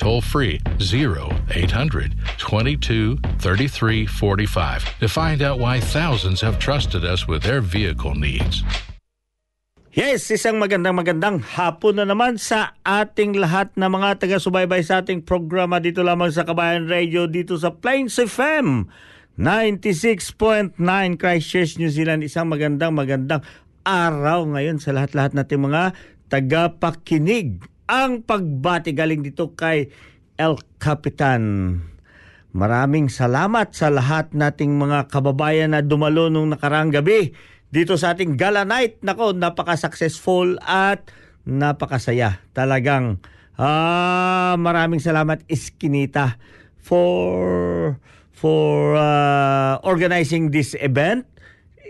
toll free 0800 22 33 45 to find out why thousands have trusted us with their vehicle needs. Yes, isang magandang magandang hapon na naman sa ating lahat na mga taga-subaybay sa ating programa dito lamang sa Kabayan Radio dito sa Plains FM 96.9 Christchurch, New Zealand. Isang magandang magandang araw ngayon sa lahat-lahat nating mga tagapakinig. Ang pagbati galing dito kay El Capitan. Maraming salamat sa lahat nating mga kababayan na dumalo nung nakarang gabi dito sa ating gala night. Nako, napaka-successful at napakasaya. Talagang ah, maraming salamat Iskinita for for uh, organizing this event.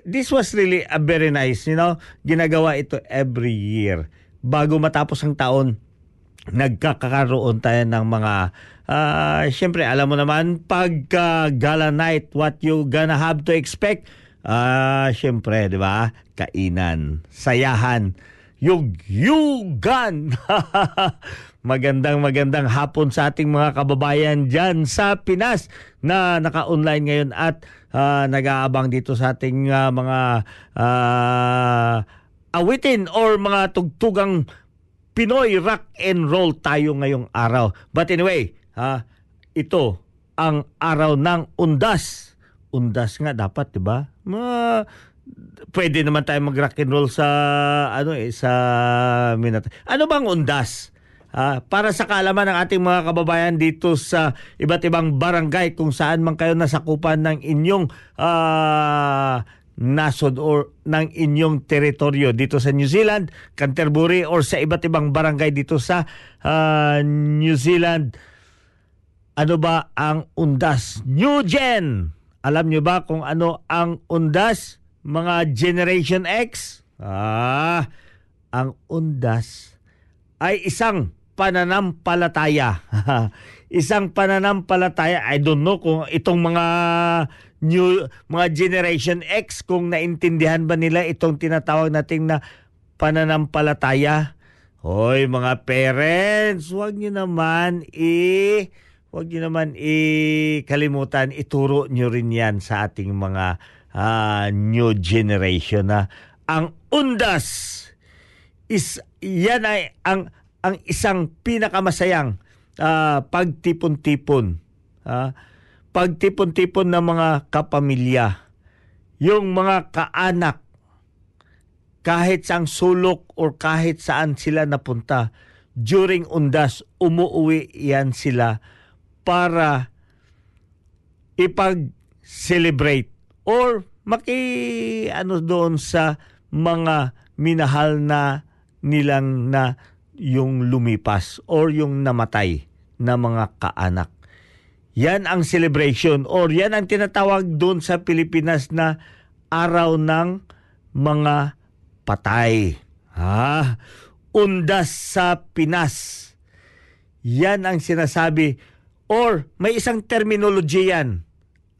This was really a very nice, you know, ginagawa ito every year. Bago matapos ang taon, nagkakaroon tayo ng mga uh, syempre alam mo naman pag uh, gala night what you gonna have to expect? Ah uh, syempre di ba? Kainan sayahan yug-yugan magandang magandang hapon sa ating mga kababayan diyan sa Pinas na naka-online ngayon at uh, nag-aabang dito sa ating uh, mga uh, awitin or mga tugtugang Pinoy rock and roll tayo ngayong araw. But anyway, ha, ito ang araw ng undas. Undas nga dapat, 'di ba? Ma pwede naman tayo mag rock and roll sa ano eh sa minat. Ano bang undas? Ha, para sa kaalaman ng ating mga kababayan dito sa iba't ibang barangay kung saan man kayo nasakupan ng inyong uh, nasod or ng inyong teritoryo dito sa New Zealand, Canterbury or sa iba't ibang barangay dito sa uh, New Zealand. Ano ba ang undas? New Gen! Alam nyo ba kung ano ang undas? Mga Generation X? Ah, ang undas ay isang pananampalataya. isang pananampalataya. I don't know kung itong mga new mga generation X kung naintindihan ba nila itong tinatawag nating na pananampalataya Hoy mga parents, huwag niyo naman i huwag niyo naman i kalimutan ituro niyo rin 'yan sa ating mga uh, new generation na ang undas is yan ay ang ang isang pinakamasayang uh, pagtipon-tipon. Uh, pagtipon-tipon ng mga kapamilya. Yung mga kaanak kahit sa sulok or kahit saan sila napunta during undas umuwi yan sila para ipag-celebrate or maki ano doon sa mga minahal na nilang na yung lumipas or yung namatay na mga kaanak. Yan ang celebration or yan ang tinatawag doon sa Pilipinas na araw ng mga patay. Ha? Undas sa Pinas. Yan ang sinasabi. Or may isang terminology yan,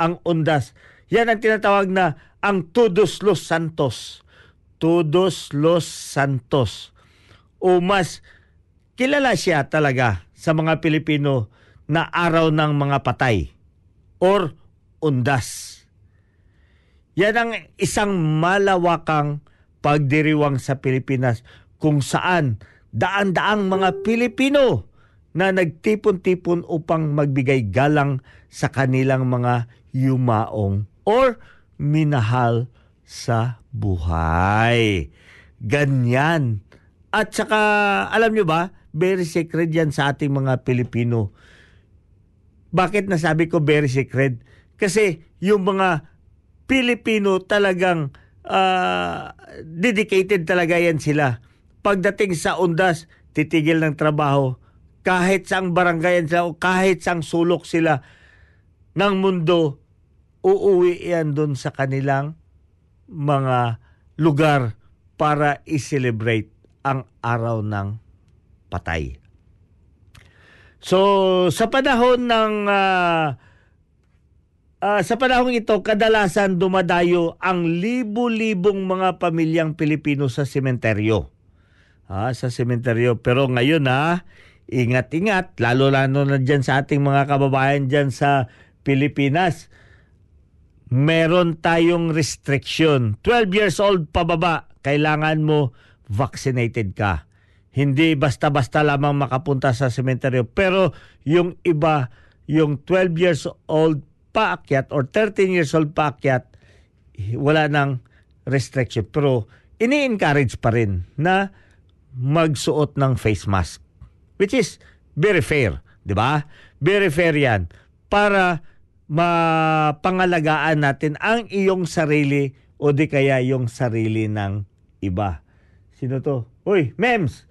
ang undas. Yan ang tinatawag na ang Todos los Santos. Todos los Santos. O mas kilala siya talaga sa mga Pilipino na araw ng mga patay or undas. Yan ang isang malawakang pagdiriwang sa Pilipinas kung saan daan-daang mga Pilipino na nagtipon-tipon upang magbigay galang sa kanilang mga yumaong or minahal sa buhay. Ganyan. At saka, alam nyo ba, very secret yan sa ating mga Pilipino. Bakit nasabi ko very secret? Kasi yung mga Pilipino talagang uh, dedicated talaga yan sila. Pagdating sa undas, titigil ng trabaho. Kahit saang barangay sila o kahit saang sulok sila ng mundo, uuwi yan doon sa kanilang mga lugar para i-celebrate ang araw ng patay. So, sa panahon ng uh, Uh, sa panahong ito, kadalasan dumadayo ang libu-libong mga pamilyang Pilipino sa sementeryo. Ah, sa sementeryo. Pero ngayon ha, ingat-ingat, lalo-lalo na dyan sa ating mga kababayan dyan sa Pilipinas. Meron tayong restriction. 12 years old pababa, kailangan mo vaccinated ka. Hindi basta-basta lamang makapunta sa sementeryo. Pero yung iba, yung 12 years old paakyat or 13 years old paakyat, wala nang restriction. Pero ini-encourage pa rin na magsuot ng face mask. Which is very fair, di ba? Very fair yan. Para mapangalagaan natin ang iyong sarili o di kaya yung sarili ng iba. Sino to? Uy, Mems!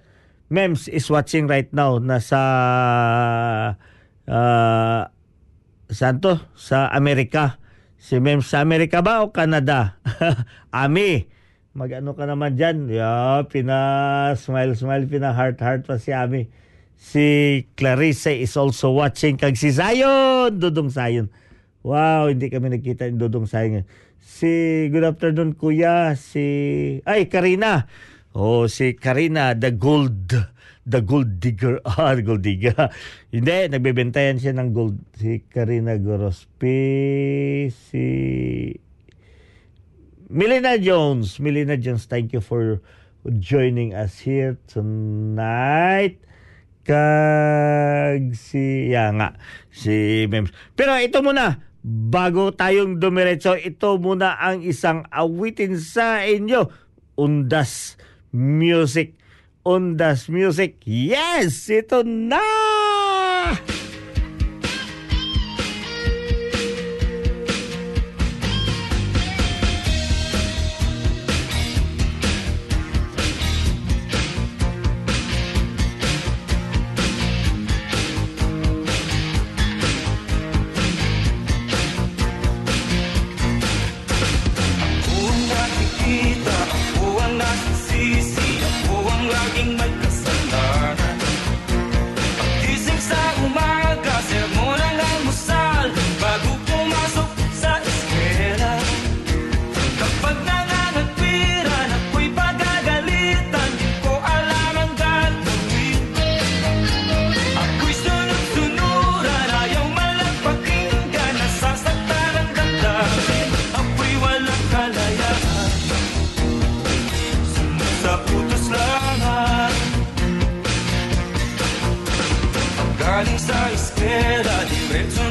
Mems is watching right now na sa uh, saan to? Sa Amerika. Si Mem sa Amerika ba o Canada? Ami, mag-ano ka naman dyan? Yeah, pina smile smile, pina heart heart pa si Ami. Si Clarissa is also watching kag si Zion, Dudong Zion. Wow, hindi kami nagkita ni Dudong Zion. Si good afternoon kuya, si ay Karina. Oh, si Karina the gold the gold digger. Ah, the gold digger. Hindi, nagbebentayan siya ng gold. Si Karina Gorospe, si Milena Jones. Milena Jones, thank you for joining us here tonight. Kag si, ya nga, si Mems. Pero ito muna, bago tayong dumiretso, ito muna ang isang awitin sa inyo. Undas Music Ondas Music. Yes! Ito na! Esa izquierda libre.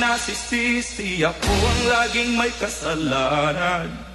nasisisi Ako ang laging may kasalanan.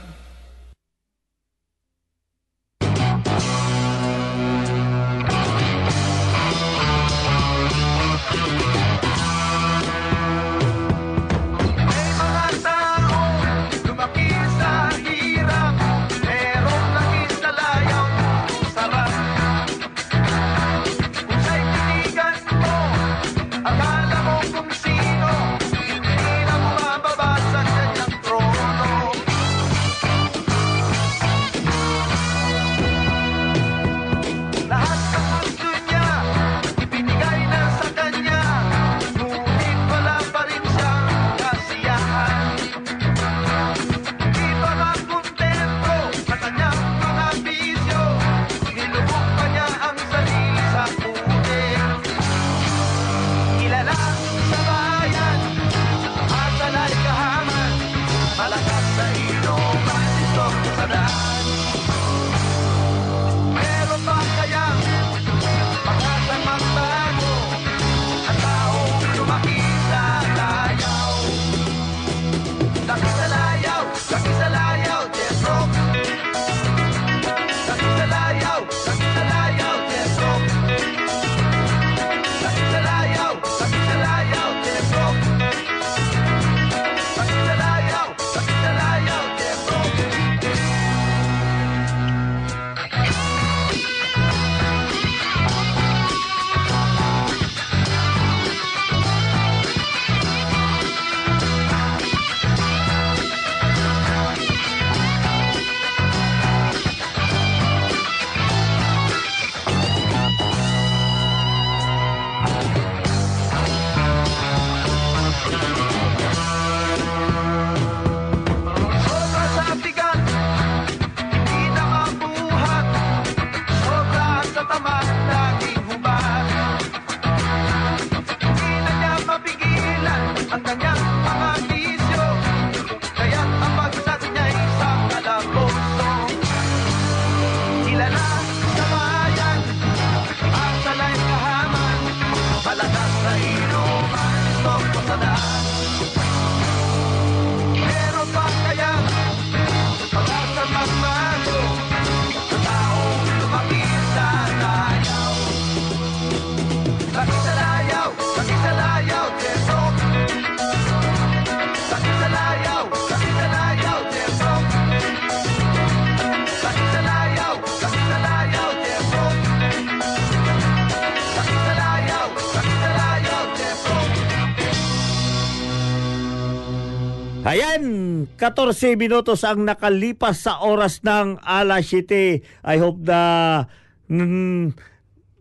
14 minutos ang nakalipas sa oras ng alas 7. I hope na mm,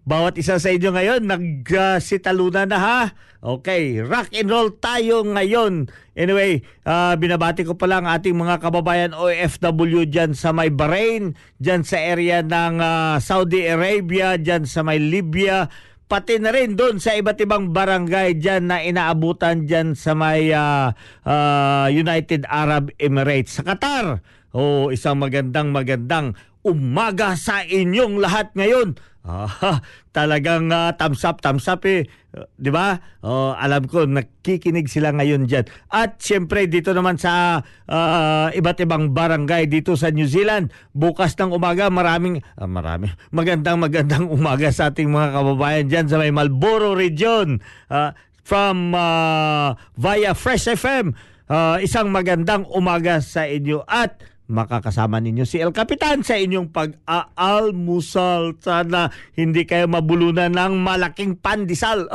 bawat isa sa inyo ngayon nagsitalunan uh, na ha. Okay, rock and roll tayo ngayon. Anyway, uh, binabati ko pala ang ating mga kababayan OFW dyan sa may Bahrain, dyan sa area ng uh, Saudi Arabia, dyan sa may Libya, pati na rin doon sa iba't ibang barangay dyan na inaabutan dyan sa may uh, uh, United Arab Emirates sa Qatar. Oh, isang magandang magandang umaga sa inyong lahat ngayon. Ah, talagang uh, thumbs up, thumbs up eh. Uh, 'Di ba? Oh, alam ko nakikinig sila ngayon diyan. At siyempre dito naman sa uh, iba't ibang barangay dito sa New Zealand, bukas ng umaga maraming uh, marami magandang magandang umaga sa ating mga kababayan diyan sa may Marlboro region. Uh, from uh, via Fresh FM. Uh, isang magandang umaga sa inyo at makakasama ninyo si El Capitan sa inyong pag-aalmusal. Sana hindi kayo mabulunan ng malaking pandesal.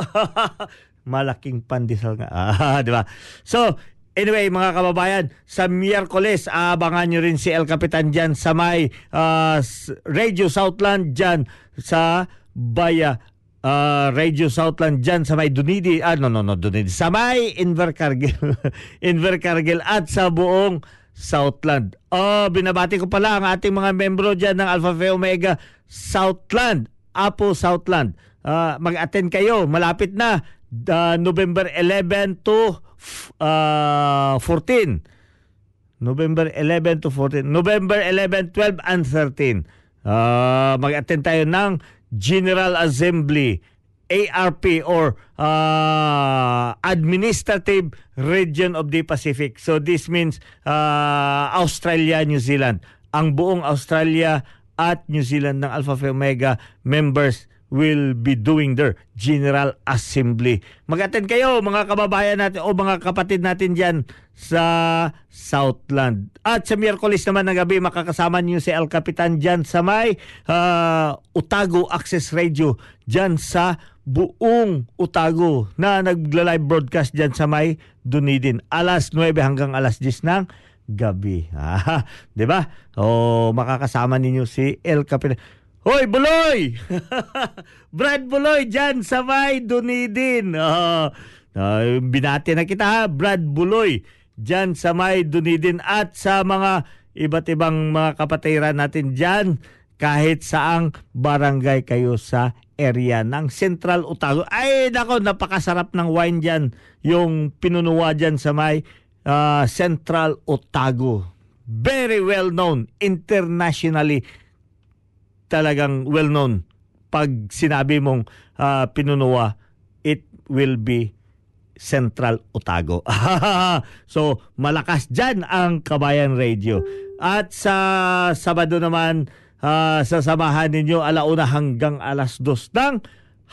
malaking pandesal nga. Ah, di ba? So, anyway, mga kababayan, sa Miyerkules, abangan nyo rin si El Capitan dyan sa may uh, Radio Southland dyan sa Baya uh, Radio Southland dyan sa may Dunidi, ah no no no Dunidi, sa may Invercargill, Invercargill at sa buong Southland. Oh, binabati ko pala ang ating mga membro dyan ng Alpha Phi Omega Southland, Apo Southland. Uh, mag-attend kayo, malapit na uh, November 11 to uh, 14. November 11 to 14. November 11, 12, and 13. Uh, mag-attend tayo ng General Assembly ARP or uh, Administrative Region of the Pacific. So this means uh, Australia, New Zealand. Ang buong Australia at New Zealand ng Alpha Phi Omega members will be doing their General Assembly. Mag-attend kayo mga kababayan natin o mga kapatid natin dyan sa Southland. At sa Miyerkules naman ng gabi makakasama niyo si El Capitan dyan sa may uh, Utago Access Radio dyan sa buong Utago na nagla-live broadcast dyan sa may Dunedin. Alas 9 hanggang alas 10 ng gabi. Ah, 'di ba? O makakasama ninyo si El Capitan. Hoy, Buloy! Brad Buloy dyan sa may Dunedin. Uh, uh, binati na kita ha, Brad Buloy dyan sa may Dunedin at sa mga iba't ibang mga kapatiran natin dyan kahit saang barangay kayo sa area ng Central Otago. Ay, nako, napakasarap ng wine dyan. Yung pinunuwa dyan sa may uh, Central Otago. Very well known internationally talagang well known pag sinabi mong uh, pinunuwa it will be Central Otago. so malakas dyan ang Kabayan Radio. At sa Sabado naman uh, sasamahan ninyo alauna hanggang alas dos ng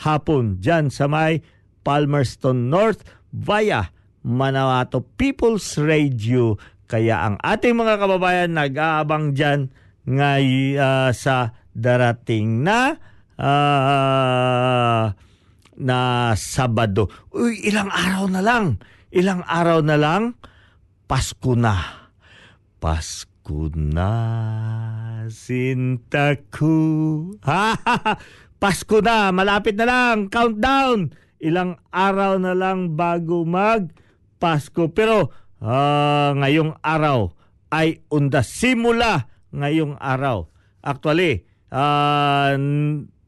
hapon dyan sa may Palmerston North via Manawato People's Radio. Kaya ang ating mga kababayan nag-aabang dyan ngay uh, sa darating na uh, na Sabado. Uy, ilang araw na lang. Ilang araw na lang, Pasko na. Pasko na, sinta ko. Ha, Pasko na, malapit na lang, countdown. Ilang araw na lang bago mag Pasko. Pero uh, ngayong araw ay undas simula ngayong araw. Actually, uh,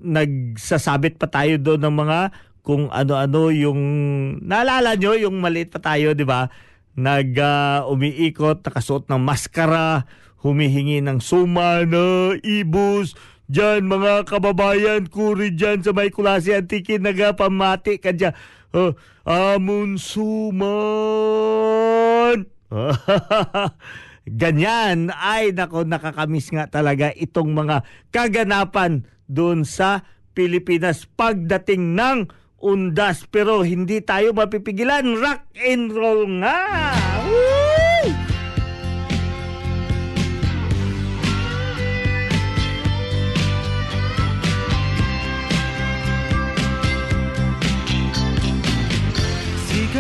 nagsasabit pa tayo doon ng mga kung ano-ano yung naalala nyo yung maliit pa tayo, 'di ba? Nag uh, umiikot, nakasuot ng maskara, humihingi ng suma na ibus. Diyan mga kababayan ko rin dyan sa may kulasi antikin nagapamati ka dyan. Uh, amon suman. Ganyan ay nako nakakamiss nga talaga itong mga kaganapan doon sa Pilipinas pagdating ng undas pero hindi tayo mapipigilan rock and roll nga Woo!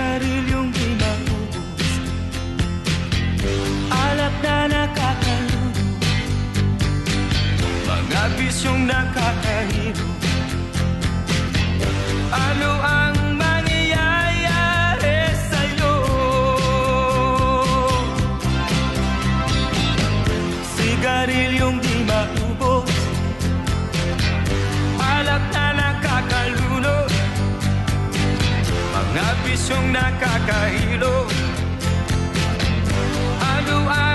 Sigarilyong di maubos Alak na nakakalubo Mga bisyong nakakahilo Ano ang mga bisyong nakakahilo. Ano ang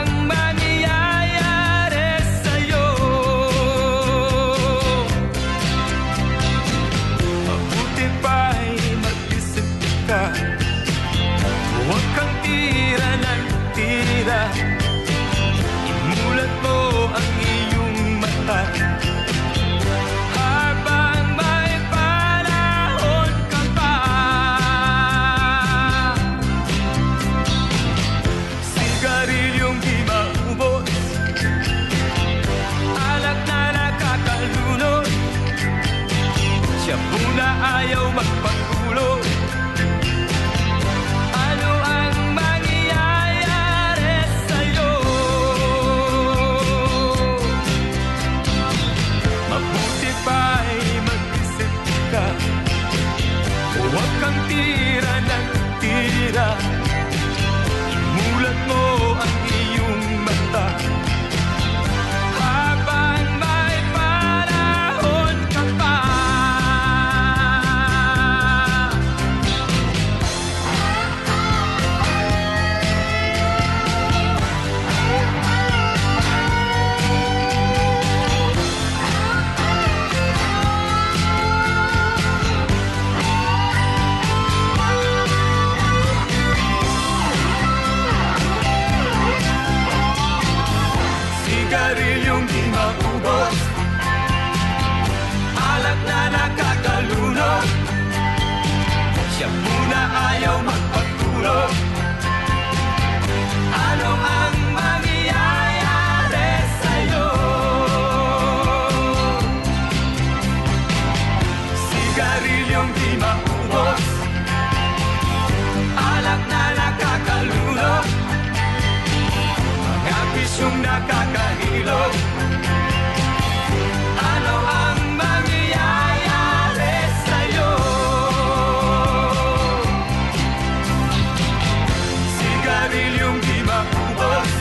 nakakahilo. Ano ang mangyayari sa'yo? Sigarilyong di maubos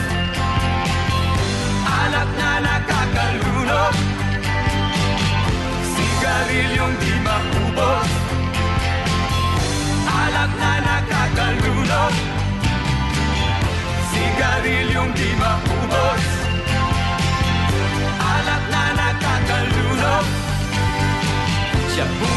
Anak na nakakalunok Sigarilyong di maubos Alak na nakakalunok Sigarilyong di maubos Alat na nakakaluno Siya po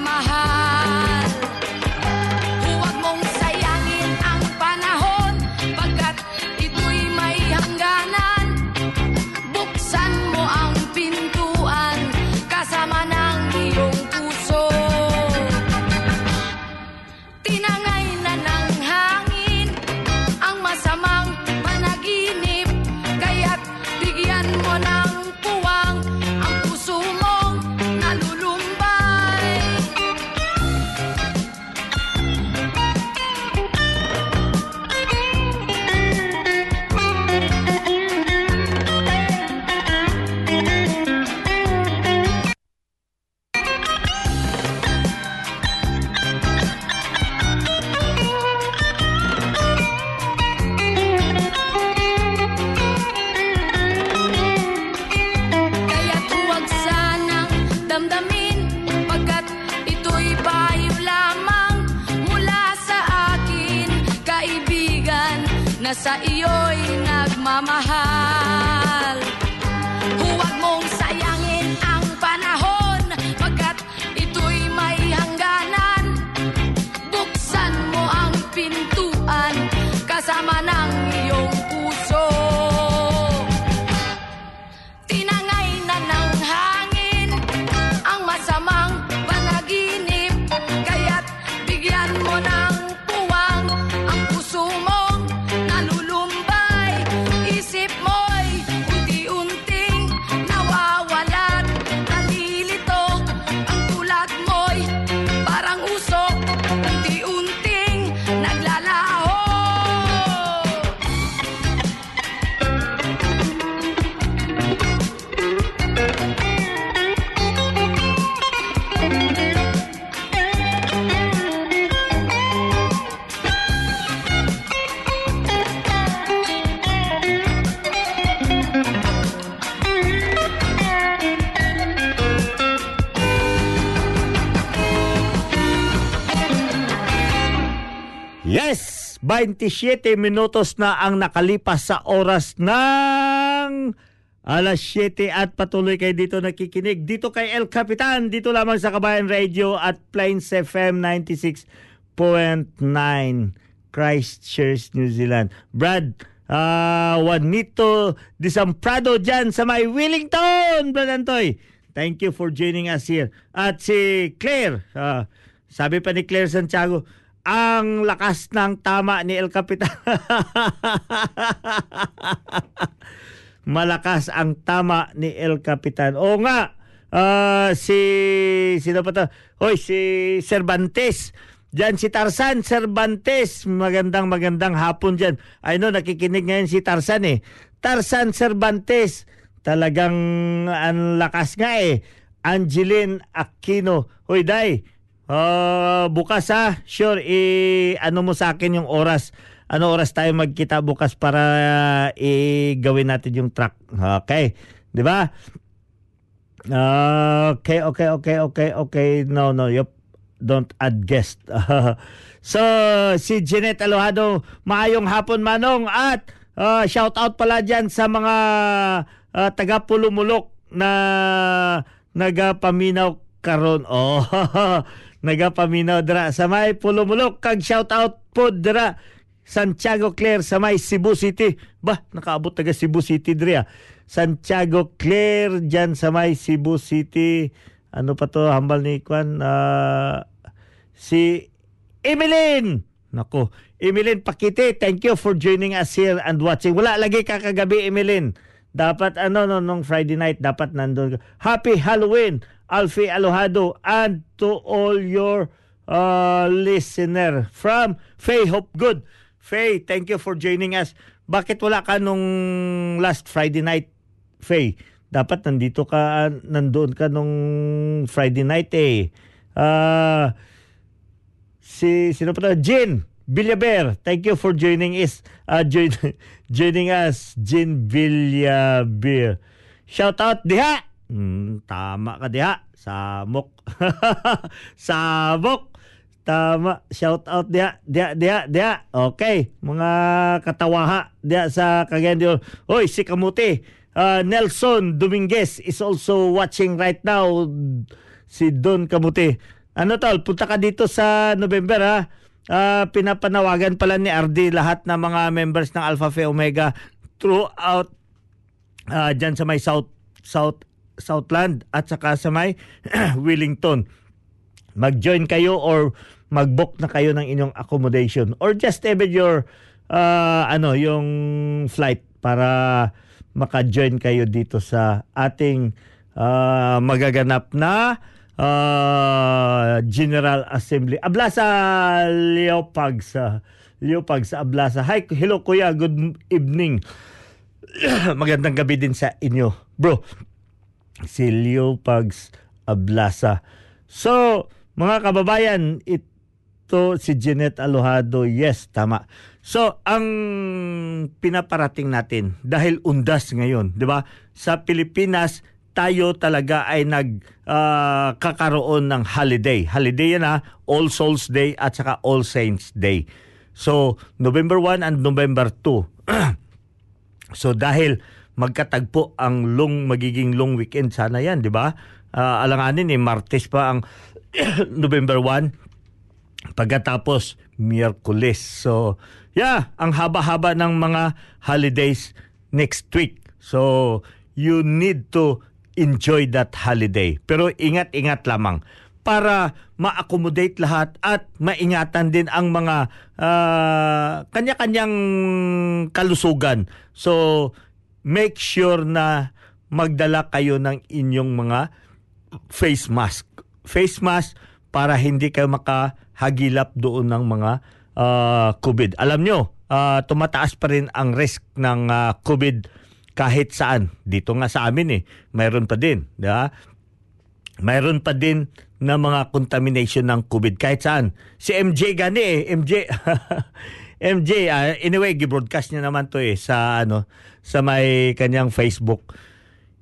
my sama 27 minutos na ang nakalipas sa oras ng alas 7 at patuloy kayo dito nakikinig. Dito kay El Capitan, dito lamang sa Kabayan Radio at Plains FM 96.9 Christchurch, New Zealand. Brad, ah Juanito Disamprado dyan sa may Wellington, Brad Antoy. Thank you for joining us here. At si Claire, ah, sabi pa ni Claire Santiago, ang lakas ng tama ni El Capitan. Malakas ang tama ni El Capitan. O nga, ah, si, sino pa to? Hoy, si Cervantes. Diyan si Tarzan Cervantes. Magandang magandang hapon diyan. I know nakikinig ngayon si Tarzan eh. Tarzan Cervantes. Talagang ang lakas nga eh. Angeline Aquino. Hoy, Day. Ah, bukas ha. Sure, i ano mo sa akin yung oras. Ano oras tayo magkita bukas para uh, i-gawin natin yung track. Okay. 'Di ba? Ah, okay, okay, okay, okay, okay. No, no, yup. Don't add guest. so, si Jeanette Alojado, maayong hapon manong at ah, shout out pala dyan sa mga ah, taga Pulumulok na nagapaminaw karon. Oh, nagapaminaw dra sa may Pulumulok kag shout out po dra Santiago Claire sa may Cebu City. Ba, nakaabot taga Cebu City dre. Santiago Claire dyan sa may Cebu City. Ano pa to, hambal ni Kwan? Ah, si Emeline! Nako, Emeline Pakite, thank you for joining us here and watching. Wala lagi kakagabi, Emeline. Dapat ano no nung Friday night dapat nandun. Happy Halloween, Alfie Alojado and to all your uh, listener from Faye Hope Good. Faye, thank you for joining us. Bakit wala ka nung last Friday night, Faye? Dapat nandito ka, nandoon ka nung Friday night eh. Ah, si sino pa to? Jin Villaber. Thank you for joining us. Uh, join, joining us, Jin Villaber. Shout out diha. Hmm, tama ka diha. Samok. Samok. Tama. Shout out diha. Diha, diha, diha. Okay. Mga katawaha diha sa Cagayan de Oro. Hoy, si Kamuti. Uh, Nelson Dominguez is also watching right now. Si Don Kamuti. Ano tol, punta ka dito sa November ha. Ah, pinapanawagan pala ni RD lahat ng mga members ng Alpha Phi Omega throughout ah dyan sa may South South Southland at saka sa may Wellington. Mag-join kayo or mag-book na kayo ng inyong accommodation or just even your ah, ano yung flight para maka-join kayo dito sa ating ah, magaganap na ah, General Assembly. Ablasa Leopag sa Leopag sa Ablasa. Hi, hello kuya, good evening. Magandang gabi din sa inyo. Bro, si Leo Pags Ablasa. So, mga kababayan, ito si Jeanette Alojado. Yes, tama. So, ang pinaparating natin dahil undas ngayon, 'di ba? Sa Pilipinas, tayo talaga ay nag ah, kakaroon ng holiday. Holiday yan ha, All Souls Day at saka All Saints Day. So, November 1 and November 2. So dahil magkatagpo ang long magiging long weekend sana 'yan, 'di ba? Ah, alanganin eh Martes pa ang November 1 pagkatapos Miyerkules. So, yeah, ang haba-haba ng mga holidays next week. So, you need to enjoy that holiday. Pero ingat-ingat lamang para ma-accommodate lahat at maingatan din ang mga ah, kanya-kanyang kalusugan. So, make sure na magdala kayo ng inyong mga face mask. Face mask para hindi kayo makahagilap doon ng mga ah, COVID. Alam nyo, ah, tumataas pa rin ang risk ng ah, COVID kahit saan. Dito nga sa amin eh, mayroon pa din. Di ba? mayroon pa din na mga contamination ng COVID kahit saan. Si MJ gani eh, MJ. MJ, ah, anyway, gi-broadcast niya naman to eh sa ano sa may kanyang Facebook.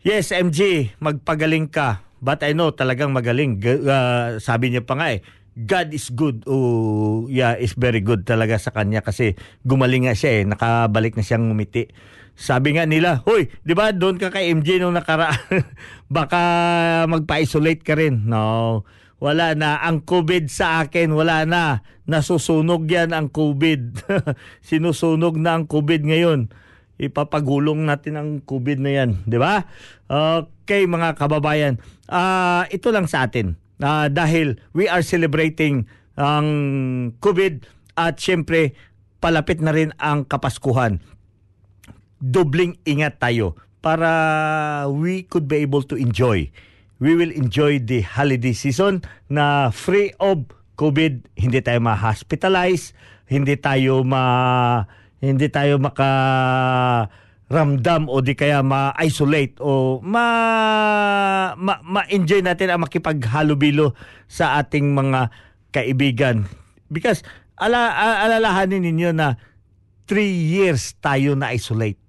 Yes, MJ, magpagaling ka. But I know talagang magaling. Ah, sabi niya pa nga eh, God is good. Oh, yeah, is very good talaga sa kanya kasi gumaling nga siya eh. Nakabalik na siyang ngumiti. Sabi nga nila, Hoy, di ba doon ka kay MJ nung nakaraan? Baka magpa-isolate ka rin. No, wala na. Ang COVID sa akin, wala na. Nasusunog yan ang COVID. Sinusunog na ang COVID ngayon. Ipapagulong natin ang COVID na yan. Di ba? Okay, mga kababayan. Ah, ito lang sa atin. Ah, dahil we are celebrating ang COVID at syempre palapit na rin ang Kapaskuhan dobling ingat tayo para we could be able to enjoy. We will enjoy the holiday season na free of COVID, hindi tayo ma-hospitalize, hindi tayo ma hindi tayo maka ramdam o di kaya ma-isolate o ma, ma ma-enjoy natin ang makipaghalubilo sa ating mga kaibigan. Because ala, alalahanin ninyo na three years tayo na isolate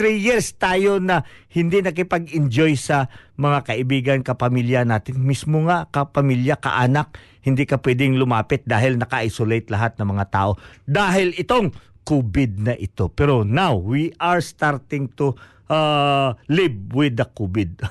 three years tayo na hindi nakipag-enjoy sa mga kaibigan, kapamilya natin. Mismo nga, kapamilya, kaanak, hindi ka pwedeng lumapit dahil naka-isolate lahat ng mga tao. Dahil itong COVID na ito. Pero now, we are starting to uh, live with the COVID.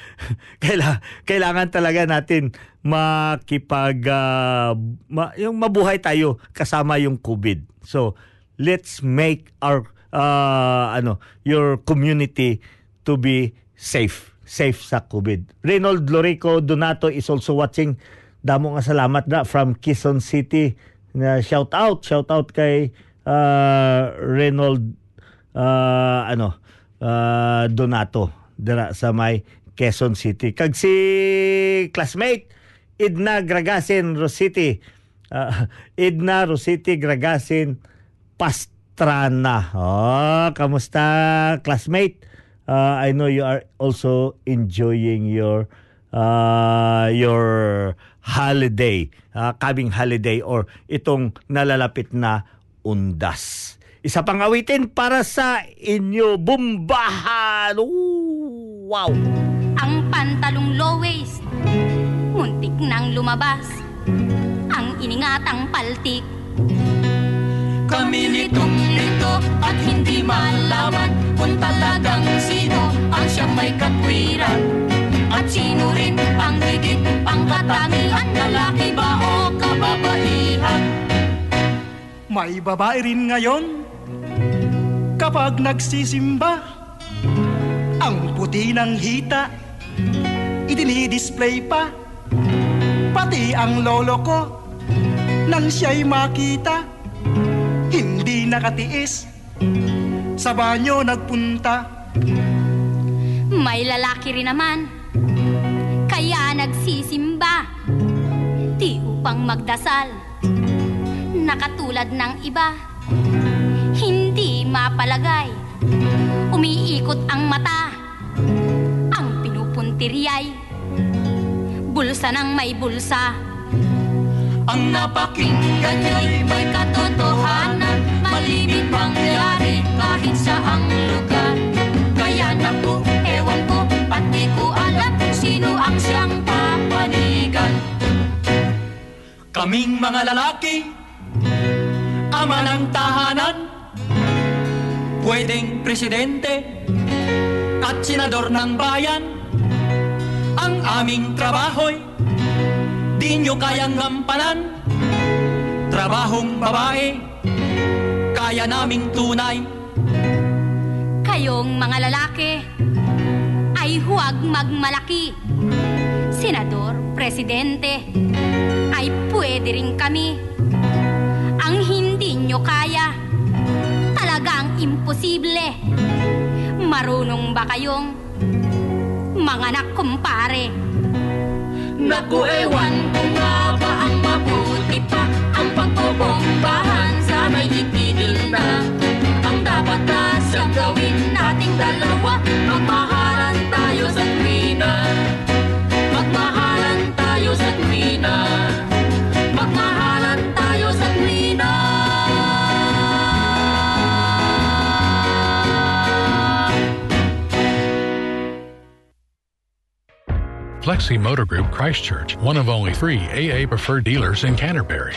Kaila, kailangan talaga natin makipag, uh, ma, yung mabuhay tayo kasama yung COVID. So, let's make our uh, ano your community to be safe safe sa COVID. Reynold Lorico Donato is also watching. Damo nga salamat na from Quezon City. Na shout out, shout out kay uh, Reynold uh, ano uh, Donato dira sa may Quezon City. Kag si classmate Idna Gragasin Rositi. Uh, Idna Rositi Gragasin Pastrana. Oh, kamusta classmate? Uh, I know you are also enjoying your uh, your holiday, uh, coming holiday or itong nalalapit na undas. Isa pang awitin para sa inyo bumbahan. Ooh, wow! Ang pantalong low waist Muntik nang lumabas Ang iningatang paltik Kami nitong lito at hindi malaman Kung talagang sino ang siyang may katwiran At sino rin ang higit ang katangian Lalaki ba o kababaihan? May babae rin ngayon kapag nagsisimba ang puti ng hita idinidisplay pa. Pati ang lolo ko nang siya'y makita nakatiis sa banyo nagpunta. May lalaki rin naman. Kaya nagsisimba. Di upang magdasal. Nakatulad ng iba. Hindi mapalagay. Umiikot ang mata. Ang pinupuntiryay Bulsa ng may bulsa Ang napakinggan nyo'y may katotohanan. Malibig mangyari kahit sa ang lugar. Kaya naku, ewan ko, pati ko alam kung sino ang siyang papanigan Kaming mga lalaki, ama ng tahanan Pwedeng presidente at senador ng bayan. Ang aming trabaho'y di nyo kayang gampanan Trabahong babae, kaya naming tunay Kayong mga lalaki ay huwag magmalaki. Senador, presidente, ay pwede rin kami. Ang hindi nyo kaya, talagang imposible. Marunong ba kayong mga nakumpare? Naku, ewan ko nga ba ang mabuti pa? Ang pagbobombahan sa may itinil na. Ang dapat na siyang gawin nating dalawa. Magmahalan tayo sa tuwina. Magmahalan tayo sa tuwina Plexi Motor Group Christchurch, one of only three AA preferred dealers in Canterbury.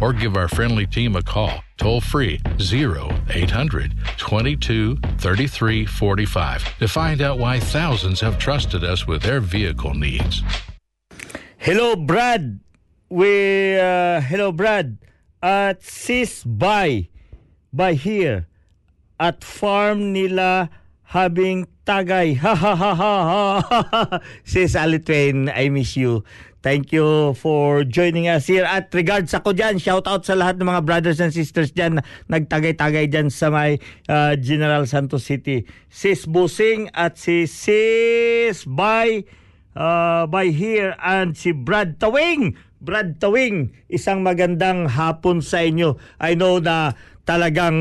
Or give our friendly team a call, toll free 0800 22 33 45 to find out why thousands have trusted us with their vehicle needs. Hello, Brad. We, uh, hello, Brad. At sis by, by here. At farm nila habing tagay. Ha ha ha ha ha. sis Alitwain, I miss you. Thank you for joining us here. At regards ako dyan, shout out sa lahat ng mga brothers and sisters dyan na nagtagay-tagay dyan sa may uh, General Santos City. Sis Busing at si Sis Bay uh, by here and si Brad Tawing. Brad Tawing, isang magandang hapon sa inyo. I know na talagang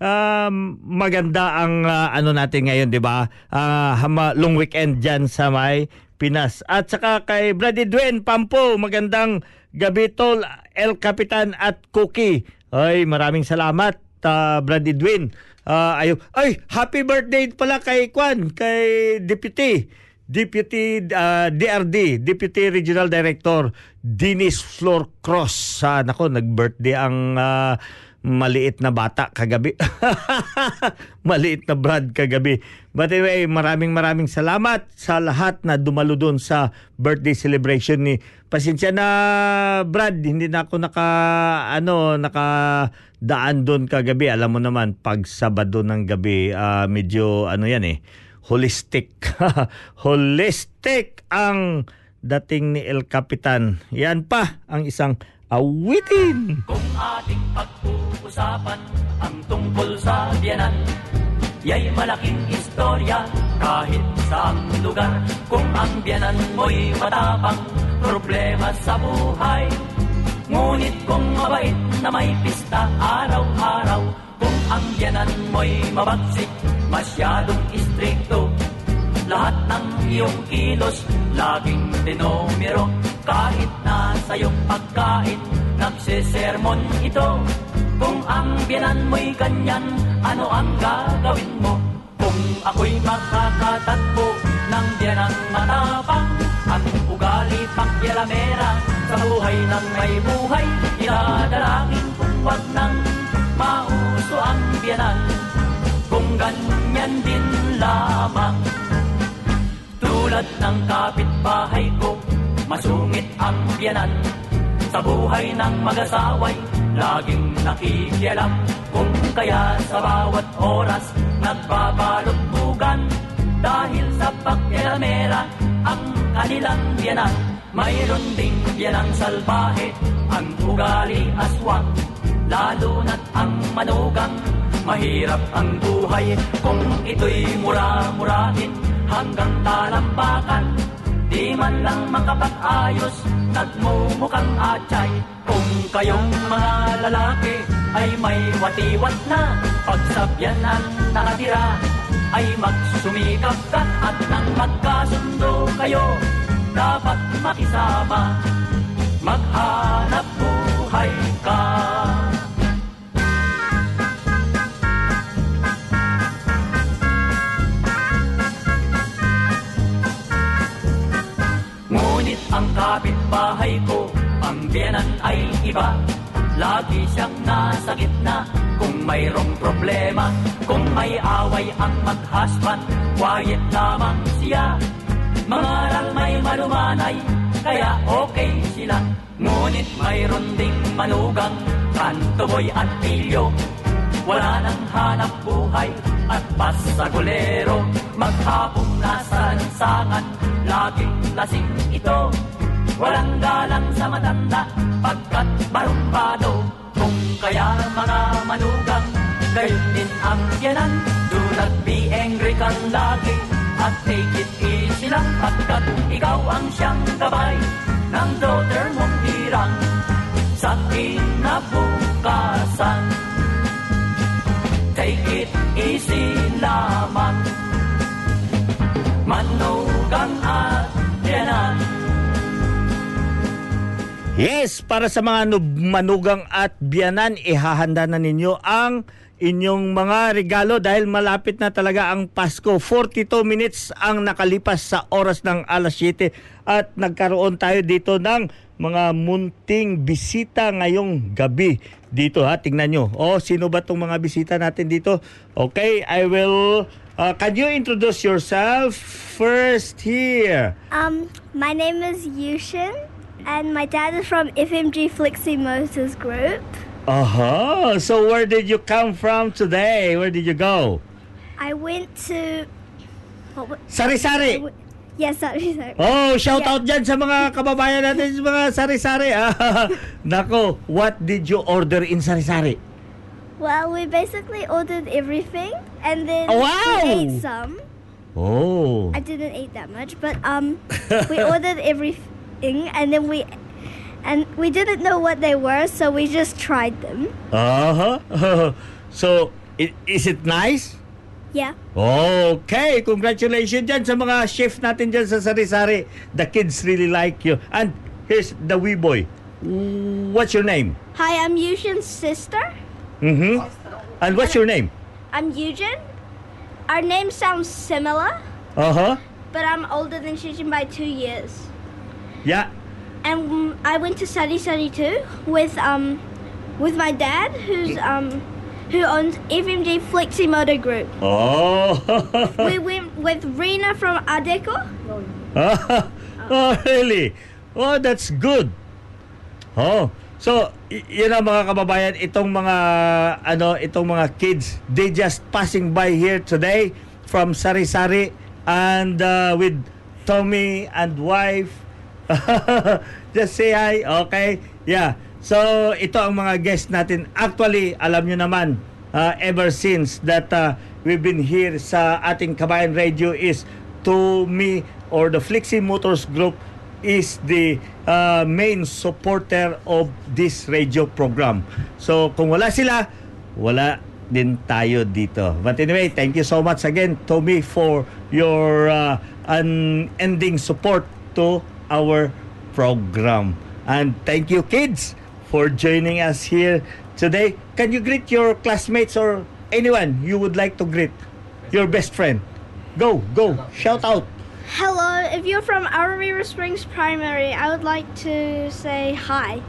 um, maganda ang uh, ano natin ngayon, 'di ba? Uh, long weekend diyan sa may Pinas. At saka kay Brad Edwin Pampo, magandang gabi tol, El Capitan at Cookie. Ay, maraming salamat uh, Brad Edwin. Uh, ayo, ay, happy birthday pala kay Kwan, kay Deputy Deputy uh, DRD, Deputy Regional Director Dennis Flor Cross. Uh, nako, nag-birthday ang uh, maliit na bata kagabi. maliit na Brad kagabi. But anyway, maraming maraming salamat sa lahat na dumalo doon sa birthday celebration ni. Pasensya na Brad, hindi na ako naka ano, naka daan doon kagabi. Alam mo naman pag Sabado ng gabi, uh, medyo ano yan eh, holistic. holistic ang dating ni El Capitan. Yan pa ang isang awitin. Kung ating pag-uusapan ang tungkol sa biyanan, Yay malaking istorya kahit sa lugar Kung ang biyanan mo'y matapang, problema sa buhay Ngunit kung mabait na may pista araw-araw Kung ang biyanan mo'y mabagsik, masyadong istrikto lahat ng iyong kilos laging dinumero kahit na sa iyong pagkain nagsisermon ito. Kung ang biyanan mo'y ganyan ano ang gagawin mo? Kung ako'y makakatagpo ng biyanang matapang ang ugali pakyalamera sa buhay ng may buhay inadalangin kung wag nang mauso ang biyanan. Kung ganyan din lamang tulad ng kapitbahay ko, masungit ang biyanan. Sa buhay ng mag-asaway, laging nakikialam. Kung kaya sa bawat oras, nagbabalugtugan. Dahil sa pakialamera, ang kanilang biyanan. Mayroon ding biyanang salbahe, ang ugali aswang. Lalo na't ang manugang, mahirap ang buhay. Kung ito'y mura-murahin, hanggang talambakan Di man lang makapag-ayos, nagmumukhang atay Kung kayong mga lalaki ay may watiwat na. Pagsabyanan nakatira ay magsumikap ka At nang magkasundo kayo, dapat makisama. Maghanap buhay ka ang kapitbahay ko, ang biyanan ay iba. Lagi siyang nasa gitna kung mayroong problema. Kung may away ang mag-husband, quiet lamang siya. Mangaral may malumanay, kaya okay sila Ngunit mayroon ding manugang Kantuboy at pilyo Wala nang hanap buhay At pasagulero Maghapong nasa lansangan Laging lasing ito. Walang galang sa matanda, Pagkat barumbado Kung kaya mga manugang Gayon din ang yanan. Do not be angry kang lagi, At take it easy lang. Pagkat ikaw ang siyang gabay Ng daughter mong hirang, Sa kinabukasan. Take it easy lamang. Manugang ang Yes, para sa mga manugang at biyanan, ihahanda na ninyo ang inyong mga regalo dahil malapit na talaga ang Pasko. 42 minutes ang nakalipas sa oras ng alas 7 at nagkaroon tayo dito ng mga munting bisita ngayong gabi dito ha. Tingnan nyo. Oh, sino ba tong mga bisita natin dito? Okay, I will... uh, can you introduce yourself first here? Um, my name is Yushin, and my dad is from FMG Flexi Motors Group. Uh-huh. So where did you come from today? Where did you go? I went to. What, w- yes, sorry, sorry. Oh, shout Yeah. out dyan sa mga kababayan natin sa mga sari-sari. Ah, Nako, what did you order in sari-sari? Well, we basically ordered everything, and then Oh, wow! we ate some. Oh. I didn't eat that much, but um, we ordered and then we. And we didn't know what they were, so we just tried them. Uh-huh. so, i- is it nice? Yeah. Okay, congratulations dyan sa mga chef natin dyan sa sari-sari. The kids really like you. And here's the wee boy. What's your name? Hi, I'm Yushin's sister. Mm-hmm. And what's your name? I'm Yujin. Our names sound similar, Uh-huh. but I'm older than Shijin by two years. Yeah. And I went to study study too with um with my dad, who's um who owns FMG Flexi Motor Group. Oh. we went with Rena from Adeco. oh, really? Oh, that's good. Oh. So, yun ang mga kababayan, itong mga ano, itong mga kids, they just passing by here today from Sari-Sari and uh, with Tommy and wife. just say hi, okay? Yeah. So, ito ang mga guests natin. Actually, alam nyo naman, uh, ever since that uh, we've been here sa ating Kabayan Radio is to me or the Flixie Motors Group is the uh, main supporter of this radio program. So kung wala sila, wala din tayo dito. But anyway, thank you so much again, Tommy, for your uh, unending support to our program. And thank you, kids, for joining us here today. Can you greet your classmates or anyone you would like to greet? Your best friend. Go, go, shout out. Hello, if you're from Aurora Springs Primary, I would like to say hi.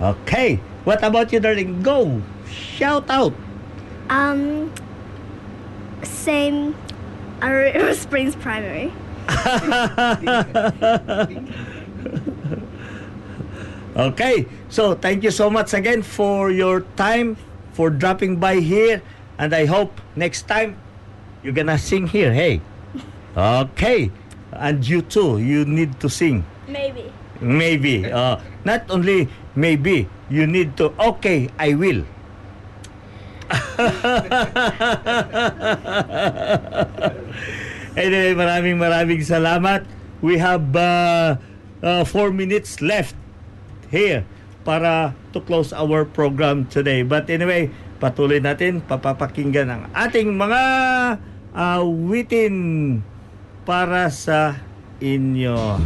Okay. What about you, darling? Go. Shout out. Um, same Aurora Springs Primary. okay. So, thank you so much again for your time, for dropping by here. And I hope next time you're gonna sing here. Hey. Okay. And you too, you need to sing. Maybe. Maybe. Uh, not only maybe, you need to, okay, I will. anyway, maraming maraming salamat. We have uh, uh, four minutes left here para to close our program today. But anyway, patuloy natin papapakinggan ang ating mga awitin para sa inyo.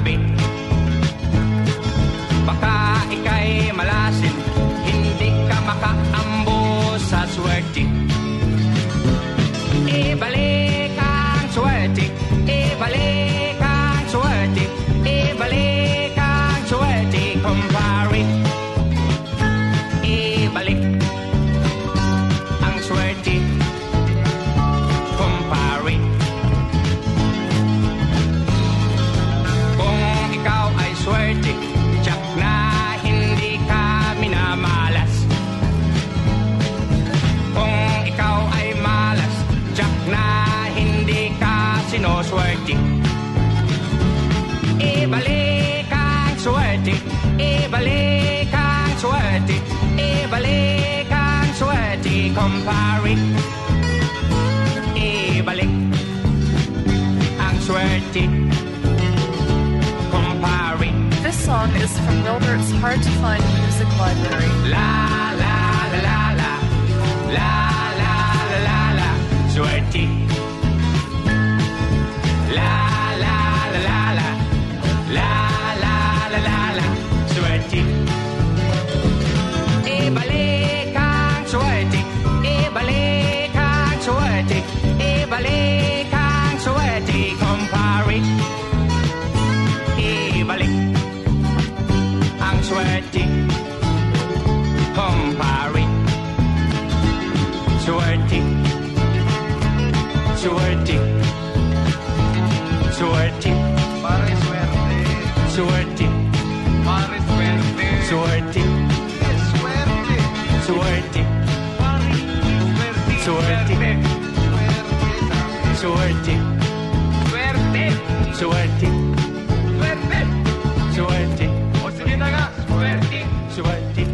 Gabi. Baka ika'y malasin Hindi ka makaambo sa swerte. Ibalik ang swerte Ibalik swerte Kumpare Ibalik ang swerte Kumpare This song is from Wilbert's Hard to Find Music Library. La la la la la. La la la la la. La la Ibalik ang swerte Kumpare Ibalik ang swerte Kumpare Swerte Swerte Swerte Swerte Swerte. Swerte Swerte. Swerte O sige na nga. Swerte. Swerte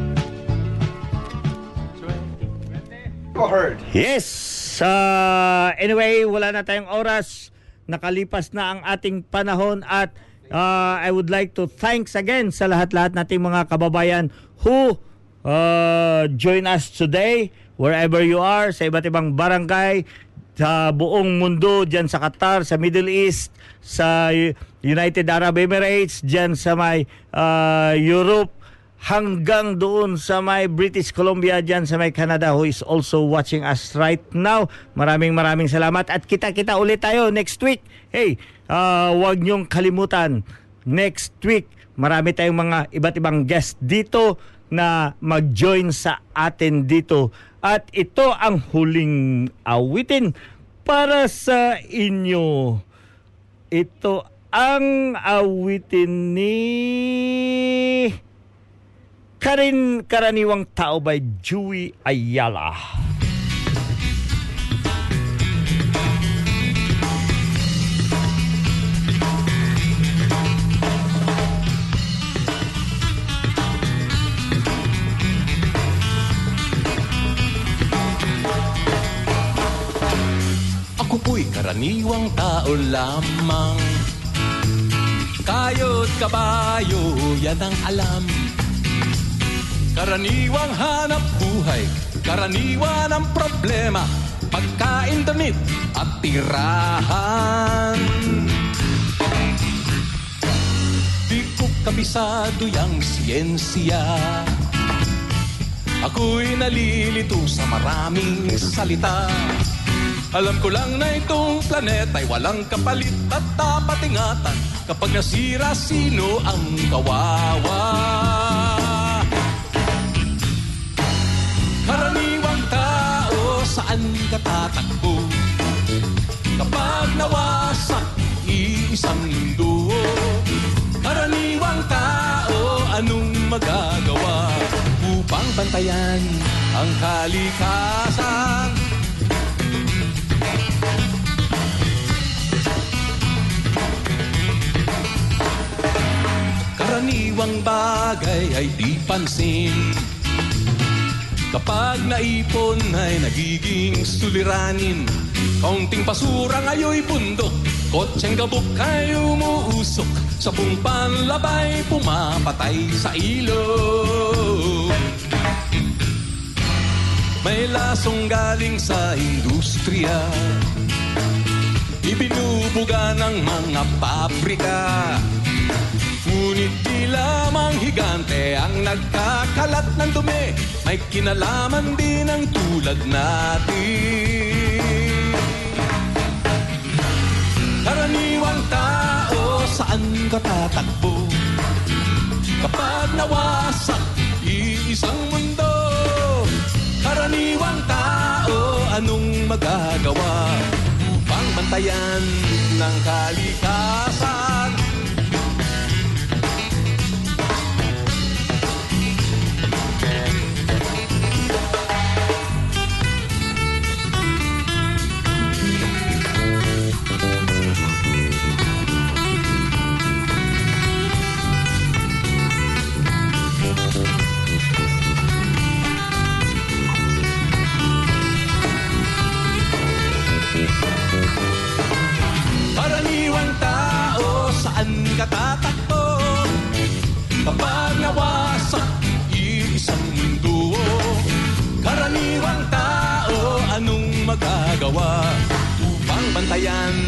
Yes! Uh, anyway, wala na tayong oras. Nakalipas na ang ating panahon at uh, I would like to thanks again sa lahat-lahat nating mga kababayan who uh, join us today wherever you are sa iba't ibang barangay sa buong mundo dyan sa Qatar, sa Middle East, sa United Arab Emirates, dyan sa may uh, Europe, hanggang doon sa may British Columbia dyan sa may Canada who is also watching us right now. Maraming maraming salamat at kita-kita ulit tayo next week. Hey, uh, huwag niyong kalimutan next week marami tayong mga iba't ibang guest dito na mag-join sa atin dito. At ito ang huling awitin para sa inyo. Ito ang awitin ni Karin Karaniwang Tao by Joey Ayala. Po'y karaniwang tao lamang. Kayo't kabayo, yan ang alam. Karaniwang hanap buhay Karaniwan ang problema Pagkain, damit at tirahan. Di ko kabisado yung siyensya. Ako'y nalilito sa maraming salita Alam ko lang na itong planeta ay walang kapalit at dapat ingatan Kapag nasira, sino ang kawawa? Karaniwang tao, saan ka tatakbo? Kapag nawasak iisang mundo Karaniwang tao, anong magagawa? Upang bantayan ang kalikasan Karaniwang bagay ay di pansin Kapag naipon ay nagiging suliranin Kaunting basura ngayoy bundok Kotseng gabok ay umuusok Sa buong panlabay pumapatay sa ilog May lasong galing sa industriya kalusugan ng mga pabrika. Ngunit di lamang higante ang nagkakalat ng dumi, may kinalaman din ang tulad natin. Karaniwang tao saan ka tatakbo? Kapag nawasak iisang mundo Karaniwang tao anong magagawa Upang bantayan ng kalikasan Upang